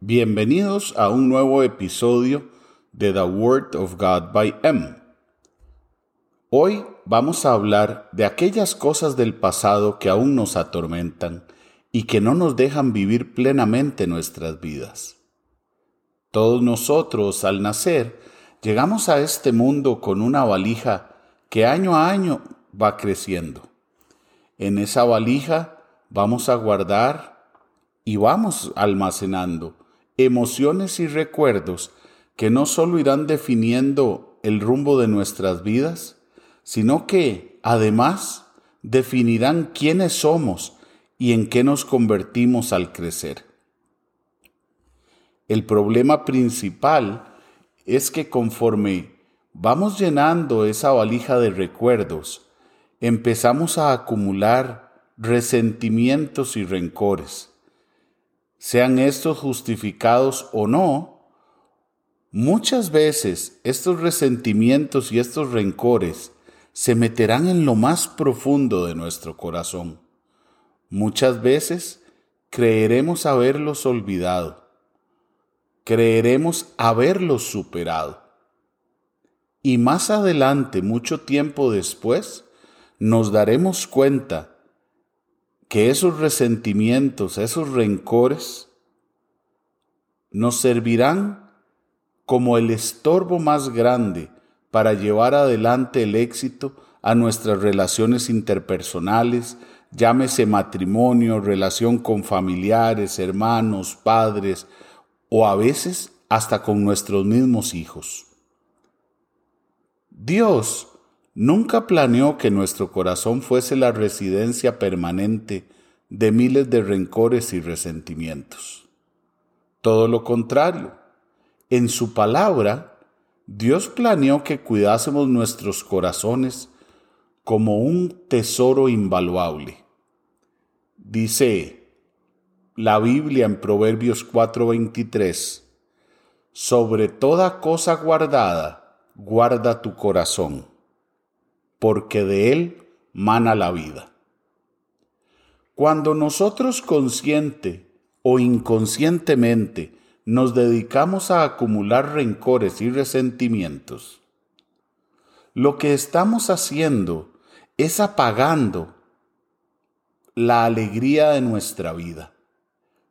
Bienvenidos a un nuevo episodio de The Word of God by M. Hoy vamos a hablar de aquellas cosas del pasado que aún nos atormentan y que no nos dejan vivir plenamente nuestras vidas. Todos nosotros al nacer llegamos a este mundo con una valija que año a año va creciendo. En esa valija vamos a guardar y vamos almacenando emociones y recuerdos que no solo irán definiendo el rumbo de nuestras vidas, sino que además definirán quiénes somos y en qué nos convertimos al crecer. El problema principal es que conforme vamos llenando esa valija de recuerdos, empezamos a acumular resentimientos y rencores sean estos justificados o no, muchas veces estos resentimientos y estos rencores se meterán en lo más profundo de nuestro corazón. Muchas veces creeremos haberlos olvidado, creeremos haberlos superado. Y más adelante, mucho tiempo después, nos daremos cuenta que esos resentimientos, esos rencores, nos servirán como el estorbo más grande para llevar adelante el éxito a nuestras relaciones interpersonales, llámese matrimonio, relación con familiares, hermanos, padres o a veces hasta con nuestros mismos hijos. Dios Nunca planeó que nuestro corazón fuese la residencia permanente de miles de rencores y resentimientos. Todo lo contrario, en su palabra, Dios planeó que cuidásemos nuestros corazones como un tesoro invaluable. Dice la Biblia en Proverbios 4:23, sobre toda cosa guardada, guarda tu corazón porque de él mana la vida. Cuando nosotros consciente o inconscientemente nos dedicamos a acumular rencores y resentimientos, lo que estamos haciendo es apagando la alegría de nuestra vida.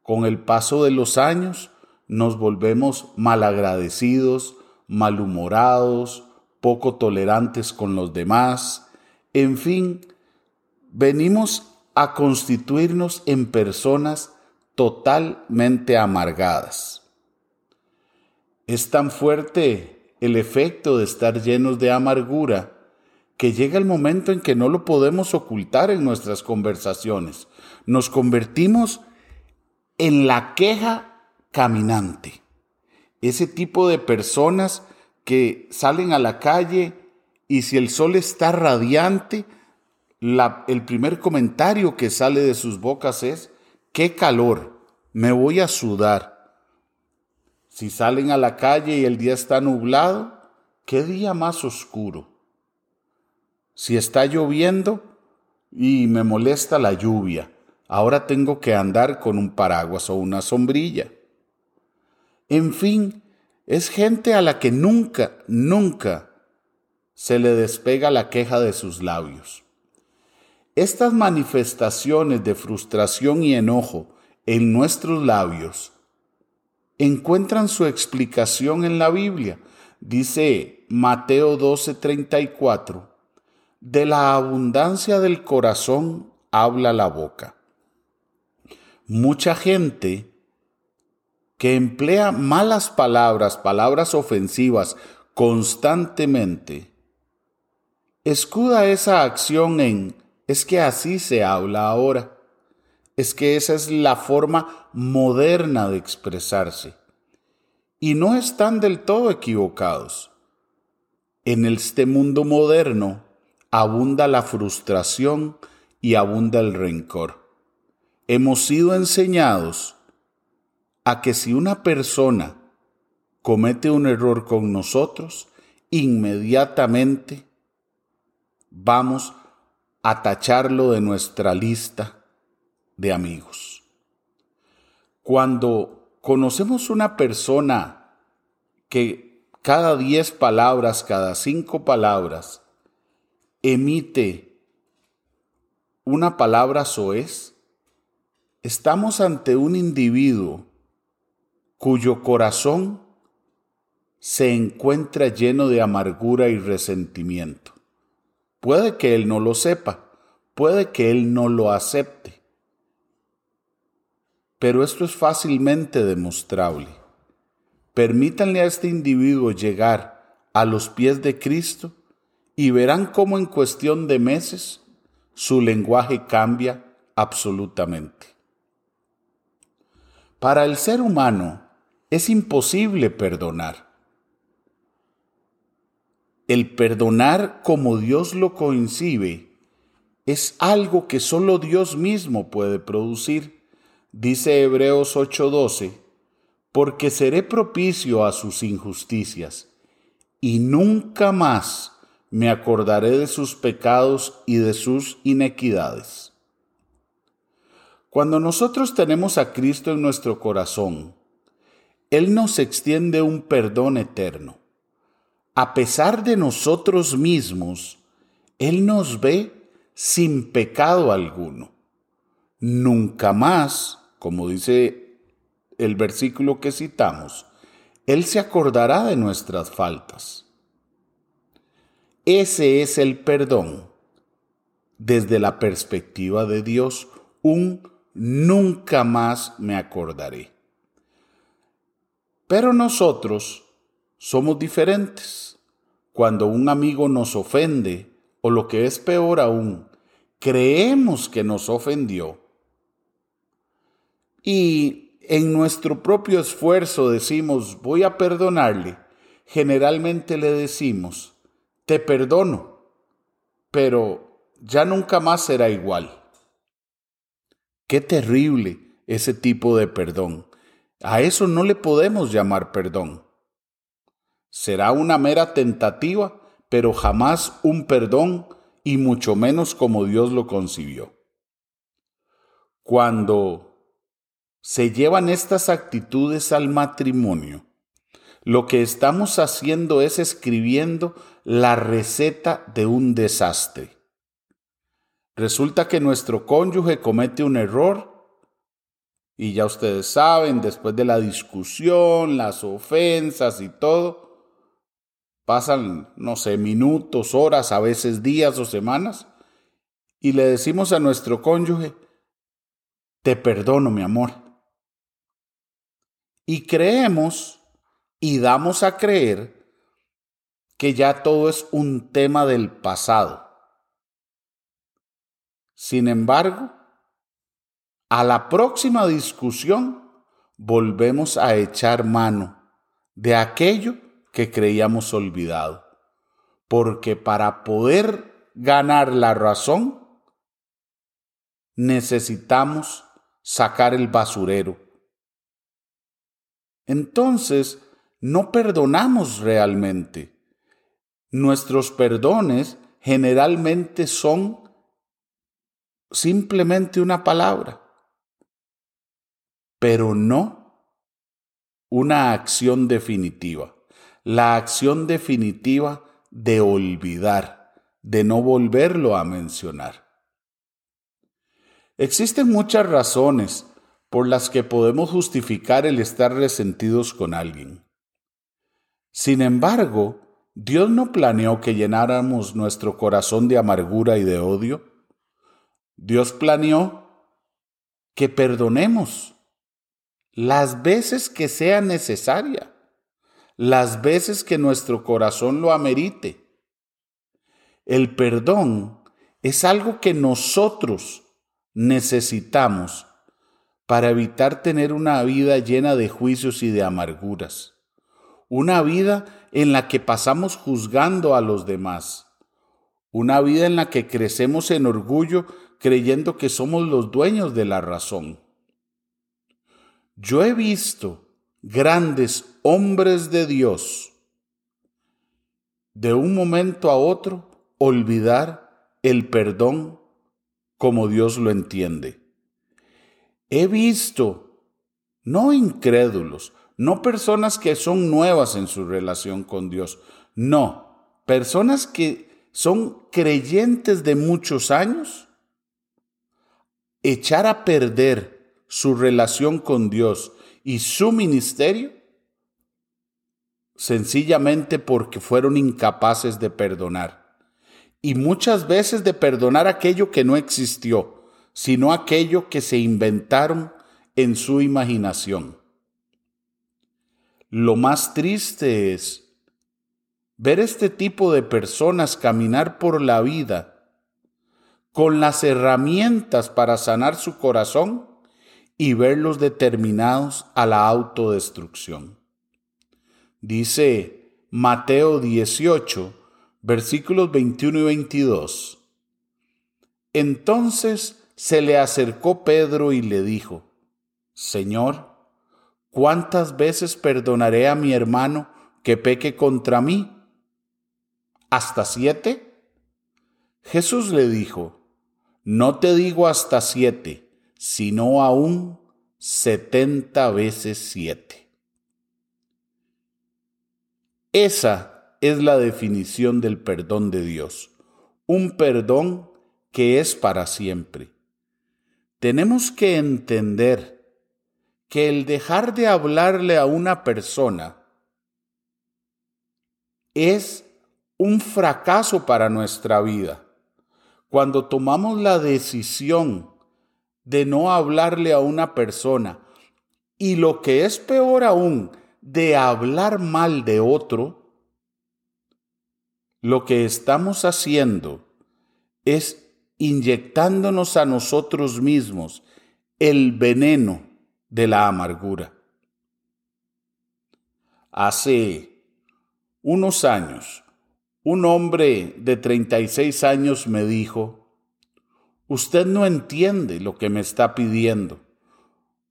Con el paso de los años nos volvemos malagradecidos, malhumorados, poco tolerantes con los demás, en fin, venimos a constituirnos en personas totalmente amargadas. Es tan fuerte el efecto de estar llenos de amargura que llega el momento en que no lo podemos ocultar en nuestras conversaciones. Nos convertimos en la queja caminante. Ese tipo de personas que salen a la calle y si el sol está radiante, el primer comentario que sale de sus bocas es, qué calor, me voy a sudar. Si salen a la calle y el día está nublado, qué día más oscuro. Si está lloviendo y me molesta la lluvia, ahora tengo que andar con un paraguas o una sombrilla. En fin, es gente a la que nunca, nunca se le despega la queja de sus labios. Estas manifestaciones de frustración y enojo en nuestros labios encuentran su explicación en la Biblia. Dice Mateo 12:34, de la abundancia del corazón habla la boca. Mucha gente que emplea malas palabras, palabras ofensivas constantemente, escuda esa acción en es que así se habla ahora, es que esa es la forma moderna de expresarse. Y no están del todo equivocados. En este mundo moderno abunda la frustración y abunda el rencor. Hemos sido enseñados a que si una persona comete un error con nosotros, inmediatamente vamos a tacharlo de nuestra lista de amigos. Cuando conocemos una persona que cada diez palabras, cada cinco palabras, emite una palabra soez, estamos ante un individuo cuyo corazón se encuentra lleno de amargura y resentimiento. Puede que él no lo sepa, puede que él no lo acepte, pero esto es fácilmente demostrable. Permítanle a este individuo llegar a los pies de Cristo y verán cómo en cuestión de meses su lenguaje cambia absolutamente. Para el ser humano es imposible perdonar. El perdonar como Dios lo coincide es algo que solo Dios mismo puede producir. Dice Hebreos 8:12, porque seré propicio a sus injusticias, y nunca más me acordaré de sus pecados y de sus inequidades. Cuando nosotros tenemos a Cristo en nuestro corazón, Él nos extiende un perdón eterno. A pesar de nosotros mismos, Él nos ve sin pecado alguno. Nunca más como dice el versículo que citamos, Él se acordará de nuestras faltas. Ese es el perdón desde la perspectiva de Dios, un nunca más me acordaré. Pero nosotros somos diferentes. Cuando un amigo nos ofende, o lo que es peor aún, creemos que nos ofendió, y en nuestro propio esfuerzo decimos, voy a perdonarle, generalmente le decimos, te perdono, pero ya nunca más será igual. Qué terrible ese tipo de perdón. A eso no le podemos llamar perdón. Será una mera tentativa, pero jamás un perdón y mucho menos como Dios lo concibió. Cuando se llevan estas actitudes al matrimonio, lo que estamos haciendo es escribiendo la receta de un desastre. Resulta que nuestro cónyuge comete un error y ya ustedes saben, después de la discusión, las ofensas y todo, pasan, no sé, minutos, horas, a veces días o semanas, y le decimos a nuestro cónyuge, te perdono, mi amor y creemos y damos a creer que ya todo es un tema del pasado. Sin embargo, a la próxima discusión volvemos a echar mano de aquello que creíamos olvidado. Porque para poder ganar la razón, necesitamos sacar el basurero entonces no perdonamos realmente. Nuestros perdones generalmente son simplemente una palabra, pero no una acción definitiva. La acción definitiva de olvidar, de no volverlo a mencionar. Existen muchas razones por las que podemos justificar el estar resentidos con alguien. Sin embargo, Dios no planeó que llenáramos nuestro corazón de amargura y de odio. Dios planeó que perdonemos las veces que sea necesaria, las veces que nuestro corazón lo amerite. El perdón es algo que nosotros necesitamos para evitar tener una vida llena de juicios y de amarguras. Una vida en la que pasamos juzgando a los demás. Una vida en la que crecemos en orgullo creyendo que somos los dueños de la razón. Yo he visto grandes hombres de Dios de un momento a otro olvidar el perdón como Dios lo entiende. He visto no incrédulos, no personas que son nuevas en su relación con Dios, no, personas que son creyentes de muchos años, echar a perder su relación con Dios y su ministerio sencillamente porque fueron incapaces de perdonar. Y muchas veces de perdonar aquello que no existió, sino aquello que se inventaron en su imaginación. Lo más triste es ver este tipo de personas caminar por la vida con las herramientas para sanar su corazón y verlos determinados a la autodestrucción. Dice Mateo 18, versículos 21 y 22. Entonces se le acercó Pedro y le dijo, Señor, ¿cuántas veces perdonaré a mi hermano que peque contra mí? ¿Hasta siete? Jesús le dijo, No te digo hasta siete, sino aún setenta veces siete. Esa es la definición del perdón de Dios, un perdón que es para siempre. Tenemos que entender que el dejar de hablarle a una persona es un fracaso para nuestra vida. Cuando tomamos la decisión de no hablarle a una persona y lo que es peor aún, de hablar mal de otro, lo que estamos haciendo es inyectándonos a nosotros mismos el veneno de la amargura. Hace unos años, un hombre de 36 años me dijo, usted no entiende lo que me está pidiendo.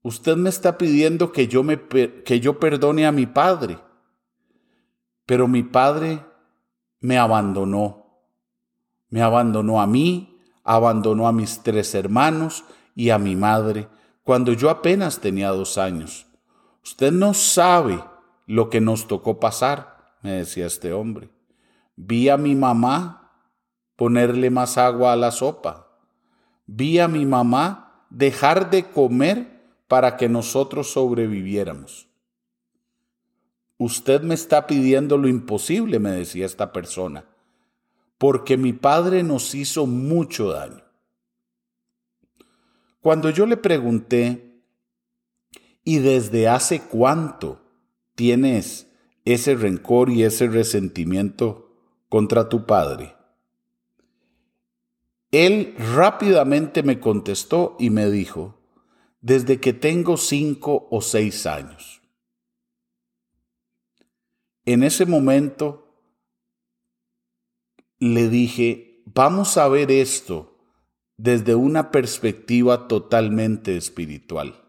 Usted me está pidiendo que yo, me, que yo perdone a mi padre, pero mi padre me abandonó. Me abandonó a mí, abandonó a mis tres hermanos y a mi madre cuando yo apenas tenía dos años. Usted no sabe lo que nos tocó pasar, me decía este hombre. Vi a mi mamá ponerle más agua a la sopa. Vi a mi mamá dejar de comer para que nosotros sobreviviéramos. Usted me está pidiendo lo imposible, me decía esta persona, porque mi padre nos hizo mucho daño. Cuando yo le pregunté, ¿y desde hace cuánto tienes ese rencor y ese resentimiento contra tu padre? Él rápidamente me contestó y me dijo, desde que tengo cinco o seis años. En ese momento le dije, vamos a ver esto desde una perspectiva totalmente espiritual.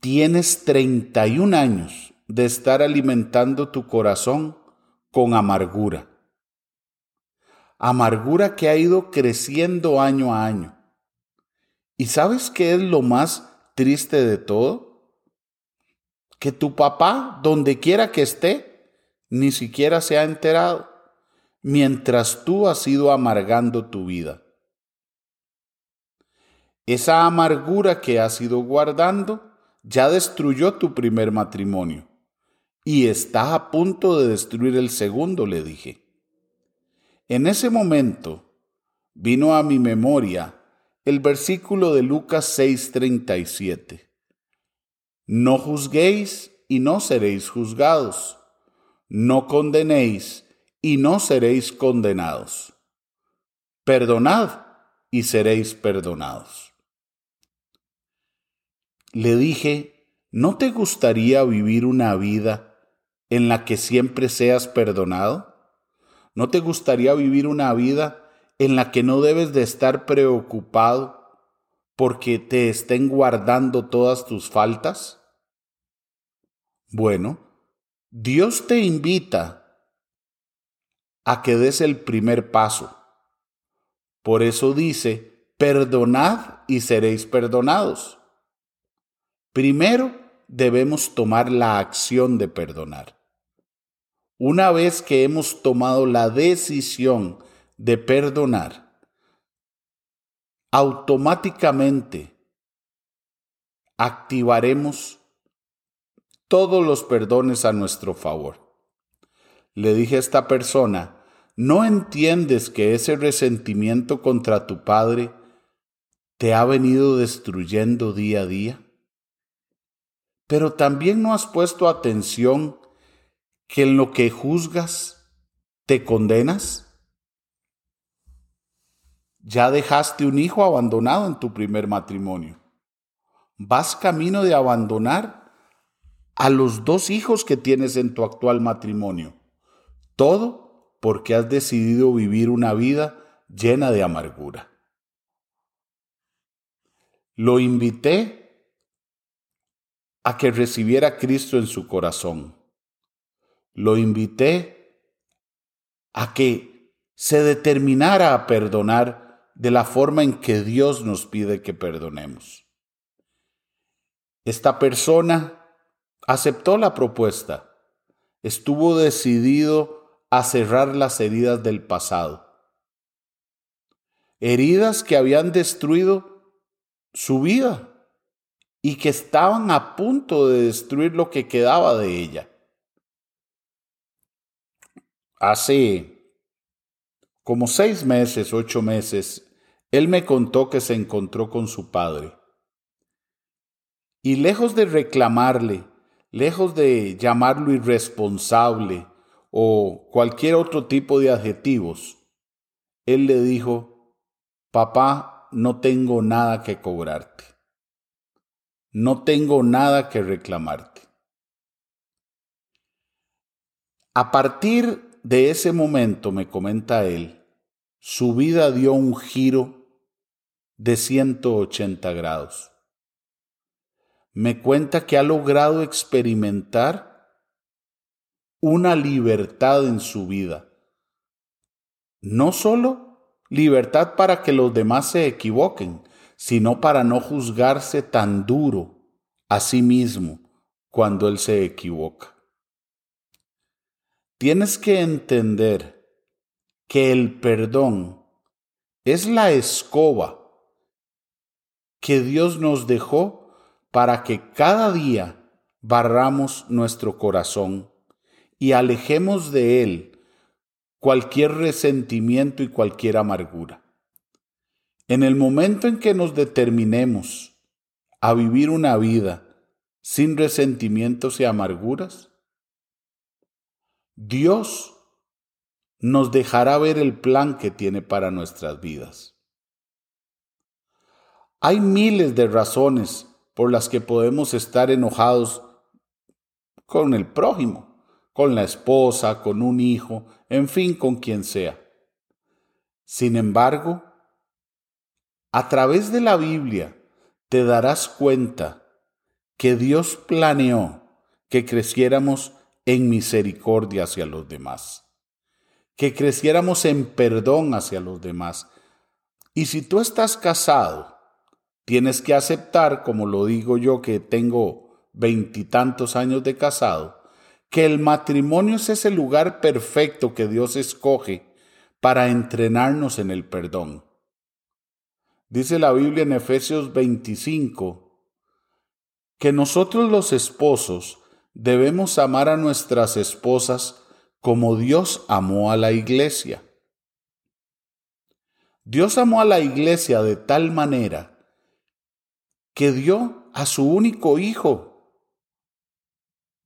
Tienes 31 años de estar alimentando tu corazón con amargura. Amargura que ha ido creciendo año a año ¿Y sabes qué es lo más triste de todo? Que tu papá, donde quiera que esté, ni siquiera se ha enterado, mientras tú has ido amargando tu vida. Esa amargura que has ido guardando ya destruyó tu primer matrimonio y está a punto de destruir el segundo, le dije. En ese momento vino a mi memoria el versículo de Lucas 6:37. No juzguéis y no seréis juzgados. No condenéis y no seréis condenados. Perdonad y seréis perdonados. Le dije, ¿no te gustaría vivir una vida en la que siempre seas perdonado? ¿No te gustaría vivir una vida en la que no debes de estar preocupado porque te estén guardando todas tus faltas? Bueno, Dios te invita a que des el primer paso. Por eso dice, perdonad y seréis perdonados. Primero debemos tomar la acción de perdonar. Una vez que hemos tomado la decisión de perdonar, automáticamente activaremos todos los perdones a nuestro favor. Le dije a esta persona, ¿no entiendes que ese resentimiento contra tu padre te ha venido destruyendo día a día? Pero también no has puesto atención que en lo que juzgas te condenas. Ya dejaste un hijo abandonado en tu primer matrimonio. Vas camino de abandonar a los dos hijos que tienes en tu actual matrimonio. Todo porque has decidido vivir una vida llena de amargura. Lo invité a que recibiera a Cristo en su corazón. Lo invité a que se determinara a perdonar de la forma en que Dios nos pide que perdonemos. Esta persona aceptó la propuesta. Estuvo decidido a cerrar las heridas del pasado. Heridas que habían destruido su vida y que estaban a punto de destruir lo que quedaba de ella. Hace como seis meses, ocho meses, él me contó que se encontró con su padre. Y lejos de reclamarle lejos de llamarlo irresponsable o cualquier otro tipo de adjetivos, él le dijo, papá, no tengo nada que cobrarte, no tengo nada que reclamarte. A partir de ese momento, me comenta él, su vida dio un giro de 180 grados me cuenta que ha logrado experimentar una libertad en su vida. No solo libertad para que los demás se equivoquen, sino para no juzgarse tan duro a sí mismo cuando él se equivoca. Tienes que entender que el perdón es la escoba que Dios nos dejó para que cada día barramos nuestro corazón y alejemos de él cualquier resentimiento y cualquier amargura. En el momento en que nos determinemos a vivir una vida sin resentimientos y amarguras, Dios nos dejará ver el plan que tiene para nuestras vidas. Hay miles de razones por las que podemos estar enojados con el prójimo, con la esposa, con un hijo, en fin, con quien sea. Sin embargo, a través de la Biblia te darás cuenta que Dios planeó que creciéramos en misericordia hacia los demás, que creciéramos en perdón hacia los demás. Y si tú estás casado Tienes que aceptar, como lo digo yo que tengo veintitantos años de casado, que el matrimonio es ese lugar perfecto que Dios escoge para entrenarnos en el perdón. Dice la Biblia en Efesios 25 que nosotros los esposos debemos amar a nuestras esposas como Dios amó a la iglesia. Dios amó a la iglesia de tal manera que dio a su único Hijo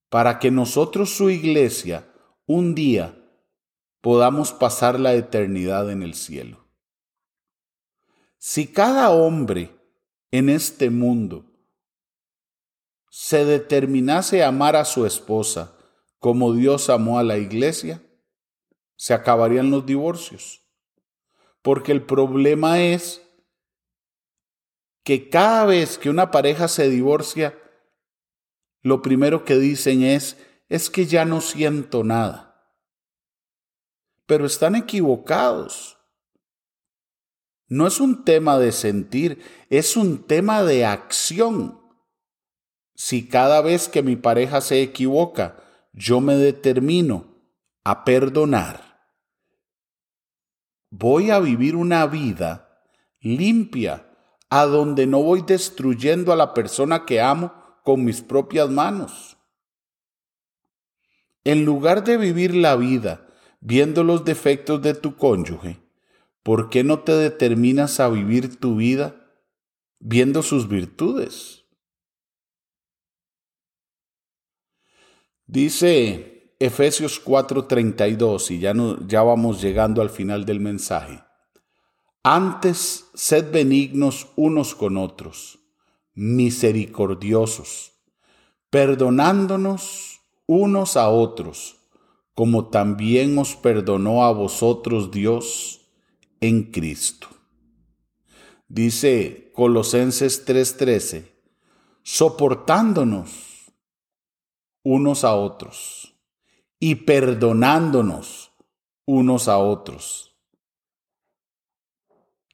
para que nosotros, su iglesia, un día podamos pasar la eternidad en el cielo. Si cada hombre en este mundo se determinase a amar a su esposa como Dios amó a la iglesia, se acabarían los divorcios. Porque el problema es que cada vez que una pareja se divorcia, lo primero que dicen es, es que ya no siento nada. Pero están equivocados. No es un tema de sentir, es un tema de acción. Si cada vez que mi pareja se equivoca, yo me determino a perdonar, voy a vivir una vida limpia, a donde no voy destruyendo a la persona que amo con mis propias manos. En lugar de vivir la vida viendo los defectos de tu cónyuge, ¿por qué no te determinas a vivir tu vida viendo sus virtudes? Dice Efesios 4:32, y ya, no, ya vamos llegando al final del mensaje. Antes, sed benignos unos con otros, misericordiosos, perdonándonos unos a otros, como también os perdonó a vosotros Dios en Cristo. Dice Colosenses 3:13, soportándonos unos a otros y perdonándonos unos a otros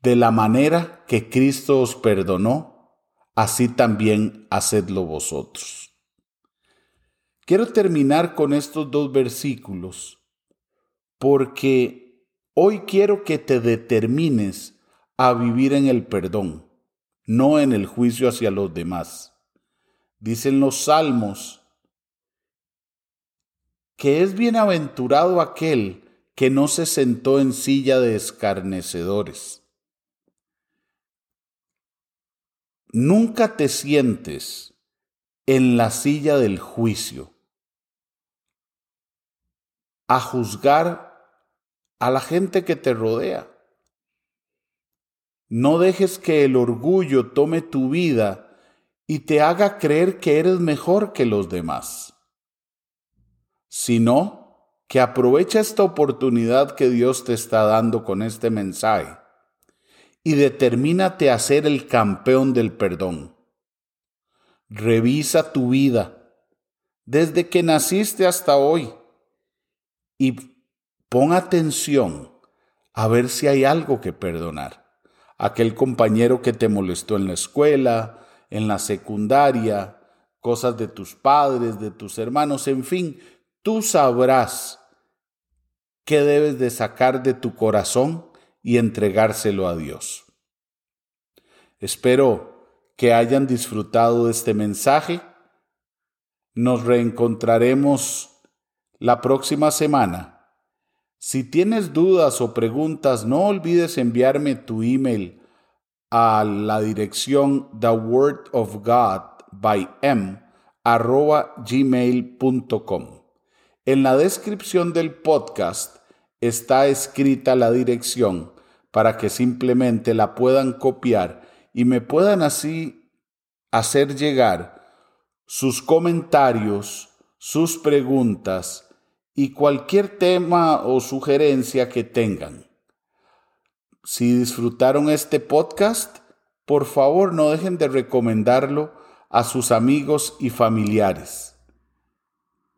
de la manera que Cristo os perdonó, así también hacedlo vosotros. Quiero terminar con estos dos versículos porque hoy quiero que te determines a vivir en el perdón, no en el juicio hacia los demás. Dicen los salmos que es bienaventurado aquel que no se sentó en silla de escarnecedores Nunca te sientes en la silla del juicio a juzgar a la gente que te rodea. No dejes que el orgullo tome tu vida y te haga creer que eres mejor que los demás, sino que aprovecha esta oportunidad que Dios te está dando con este mensaje y determínate a ser el campeón del perdón. Revisa tu vida desde que naciste hasta hoy y pon atención a ver si hay algo que perdonar. Aquel compañero que te molestó en la escuela, en la secundaria, cosas de tus padres, de tus hermanos, en fin, tú sabrás qué debes de sacar de tu corazón y entregárselo a Dios. Espero que hayan disfrutado de este mensaje. Nos reencontraremos la próxima semana. Si tienes dudas o preguntas, no olvides enviarme tu email a la dirección the word of God by m gmail.com. En la descripción del podcast está escrita la dirección para que simplemente la puedan copiar y me puedan así hacer llegar sus comentarios, sus preguntas y cualquier tema o sugerencia que tengan. Si disfrutaron este podcast, por favor no dejen de recomendarlo a sus amigos y familiares.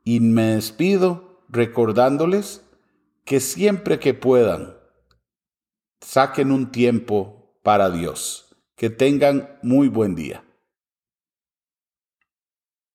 Y me despido recordándoles que siempre que puedan, saquen un tiempo para Dios. Que tengan muy buen día.